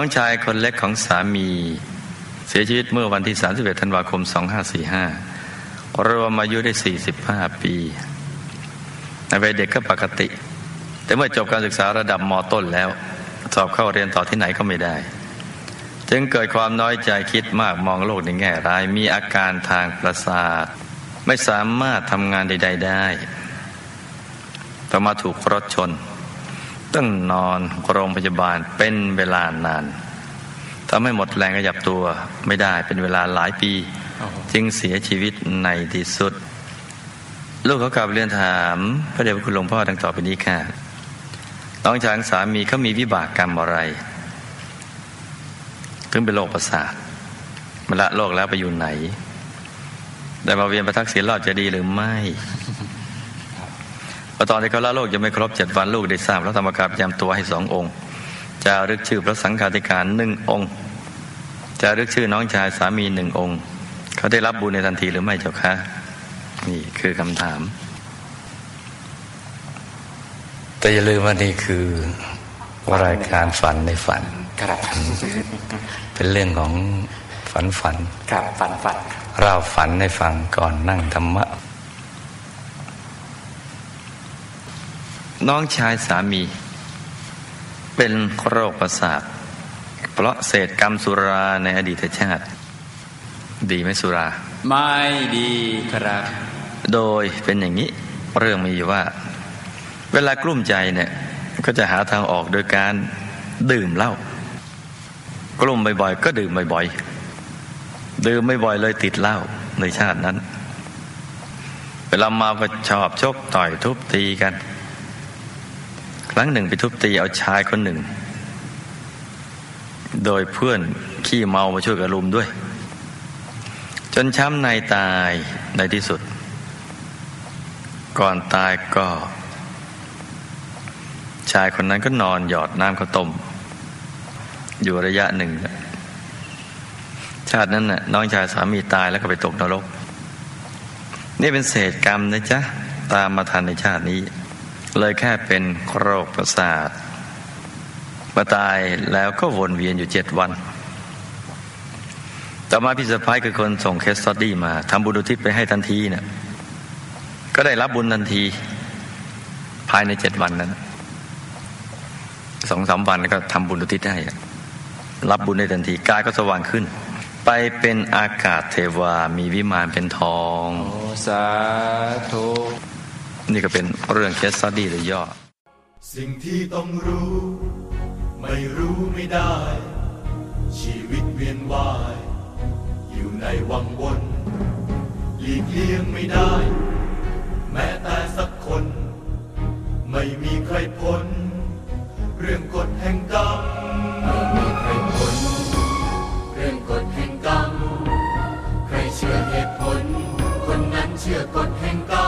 น้องชายคนเล็กของสามี เสียชีวิตเมื่อวันที่ 31 ธันวาคม 2545 รวมอายุได้ 45 ปีในวัยเด็กก็ปกติ แต่เมื่อจบการศึกษาระดับมต้นแล้ว สอบเข้าเรียนต่อที่ไหนก็ไม่ได้ จึงเกิดความน้อยใจคิดมากมองโลกในแง่ร้าย มีอาการทางประสาท ไม่สามารถทำงานใด ๆ ได้ ต่อมาถูกรถชน ต้องนอนโรงพยาบาลเป็นเวลานานทำให้หมดแรงขยับตัวไม่ได้เป็นเวลาหลายปี จึงเสียชีวิตในที่สุด ลูกเขากลับเรียนถามพระเดชพระคุณหลวงพ่อดังต่อไปนี้ค่ะน้องชายสามีเขามีวิบากกรรมอะไรถึงเป็นโรคประสาทมาละโรคแล้วไปอยู่ไหน ได้มาเวียนประทักษิณรอดจะดีหรือไม่ พอตอนที่เขาละโลกยังไม่ครบเจ็ดวันลูกได้ทราบพระธรรมกายประจำตัวให้สององค์จะรึกชื่อพระสังฆาธิการหนึ่งองค์จะรึกชื่อน้องชายสามีหนึ่งองค์ เขาได้รับบุญในทันทีหรือไม่เจ้าคะนี่คือคำถาม แต่อย่าลืมว่านี่คือรายการฝันในฝันครับเป็นเรื่องของฝันฝันครับฝันฝันเราฝันในฟังก่อนนั่งธรรมะ น้องชายสามี เป็นโรคประสาท เพราะเศษกรรมสุราในอดีตชาติ ดีไหมสุรา ไม่ดีครับ โดยเป็นอย่างนี้เรื่องมีอยู่ว่า เวลากลุ้มใจเนี่ยก็จะหาทางออกโดยการดื่มเหล้ากลุ้มบ่อยๆก็ดื่มบ่อยๆดื่มไม่บ่อยเลยติดเหล้าในชาตินั้น เวลามาก็ชอบชกต่อยทุบตีกันค รั้งหนึ่งไปทุบตีเอาชายคนหนึ่ง โดยเพื่อนขี้เมามาช่วยกระลุมด้วย จนช้ำในตายในที่สุด ก่อนตายก็ ชายคนนั้นก็นอนหยอดน้ำข้าวต้ม อยู่ระยะหนึ่ง ชาตินั้นน่ะน้องชายสามีตายแล้วก็ไปตกนรก นี่เป็นเศษกรรมนะจ๊ะ ตามมาทันในชาตินี้ เลยแค่เป็นโรคประสาทมาตายแล้วก็วนเวียนอยู่เจ็ดวัน ต่อมาพี่สะใภ้คือคนส่ง case study มาทำบุญอุทิศไปให้ทันทีเนี่ยก็ได้รับบุญทันที ภายในเจ็ดวันนั้นสองสามวันก็ทำบุญอุทิศให้รับบุญได้ทันทีกายก็สว่างขึ้น ไปเป็นอากาศเทวามีวิมานเป็นทอง สาธุี่ก็เป็นเรื่องเคสสตี้หรือย่อ สิ่งที่ต้องรู้ ไม่รู้ไม่ได้ ชีวิตเวียนวาย อยู่ในวังวนหลีกเลี่ยงไม่ได้ แม้แต่สักคน ไม่มีใครพ้น เรื่องกฎแห่งกรรมไม่มีใครพ้นเรื่องกฎแห่งกรรมใครเชื่อเหตุผล คนนั้นเชื่อกฎแห่งกรรม